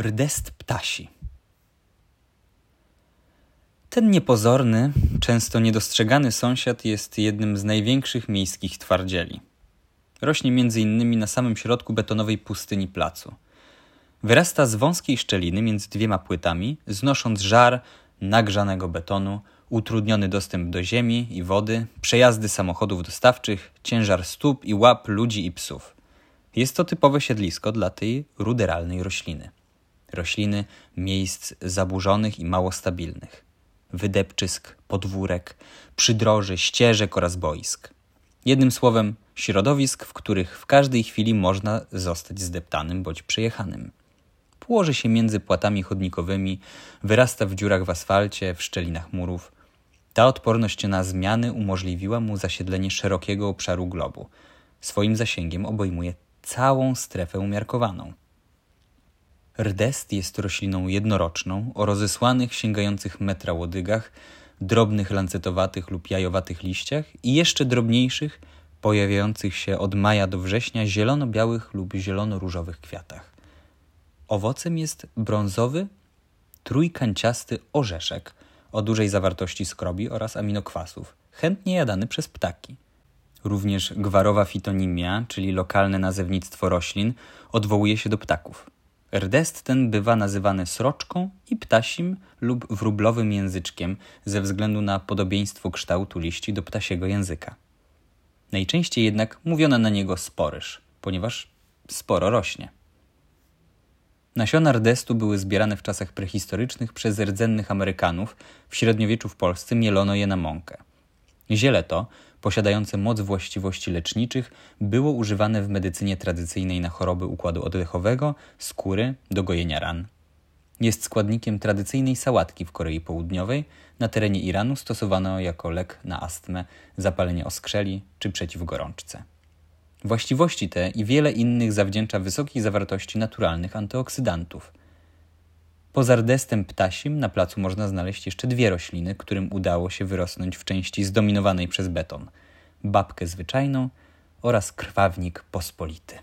Rdest ptasi. Ten niepozorny, często niedostrzegany sąsiad jest jednym z największych miejskich twardzieli. Rośnie między innymi na samym środku betonowej pustyni placu. Wyrasta z wąskiej szczeliny między dwiema płytami, znosząc żar nagrzanego betonu, utrudniony dostęp do ziemi i wody, przejazdy samochodów dostawczych, ciężar stóp i łap ludzi i psów. Jest to typowe siedlisko dla tej ruderalnej rośliny rośliny miejsc zaburzonych i mało stabilnych, wydepczysk, podwórek, przydroży, ścieżek oraz boisk. Jednym słowem, środowisk, w których w każdej chwili można zostać zdeptanym bądź przejechanym. Płoży się między płatami chodnikowymi, wyrasta w dziurach w asfalcie, w szczelinach murów. Ta odporność na zmiany umożliwiła mu zasiedlenie szerokiego obszaru globu. Swoim zasięgiem obejmuje całą strefę umiarkowaną. Rdest jest rośliną jednoroczną o rozesłanych, sięgających metra łodygach, drobnych lancetowatych lub jajowatych liściach i jeszcze drobniejszych, pojawiających się od maja do września zielono-białych lub zielono-różowych kwiatach. Owocem jest brązowy, trójkanciasty orzeszek o dużej zawartości skrobi oraz aminokwasów, chętnie jadany przez ptaki. Również gwarowa fitonimia, czyli lokalne nazewnictwo roślin, odwołuje się do ptaków. Rdest ten bywa nazywany sroczką i ptasim lub wróblowym języczkiem ze względu na podobieństwo kształtu liści do ptasiego języka. Najczęściej jednak mówiono na niego sporyż, ponieważ sporo rośnie. Nasiona rdestu były zbierane w czasach prehistorycznych przez rdzennych Amerykanów. W średniowieczu w Polsce mielono je na mąkę. Ziele to posiadające moc właściwości leczniczych, było używane w medycynie tradycyjnej na choroby układu oddechowego, skóry, do gojenia ran. Jest składnikiem tradycyjnej sałatki w Korei Południowej. Na terenie Iranu stosowano jako lek na astmę, zapalenie oskrzeli czy przeciw gorączce. Właściwości te i wiele innych zawdzięcza wysokiej zawartości naturalnych antyoksydantów – Poza rdestem ptasim na placu można znaleźć jeszcze dwie rośliny, którym udało się wyrosnąć w części zdominowanej przez beton: babkę zwyczajną oraz krwawnik pospolity.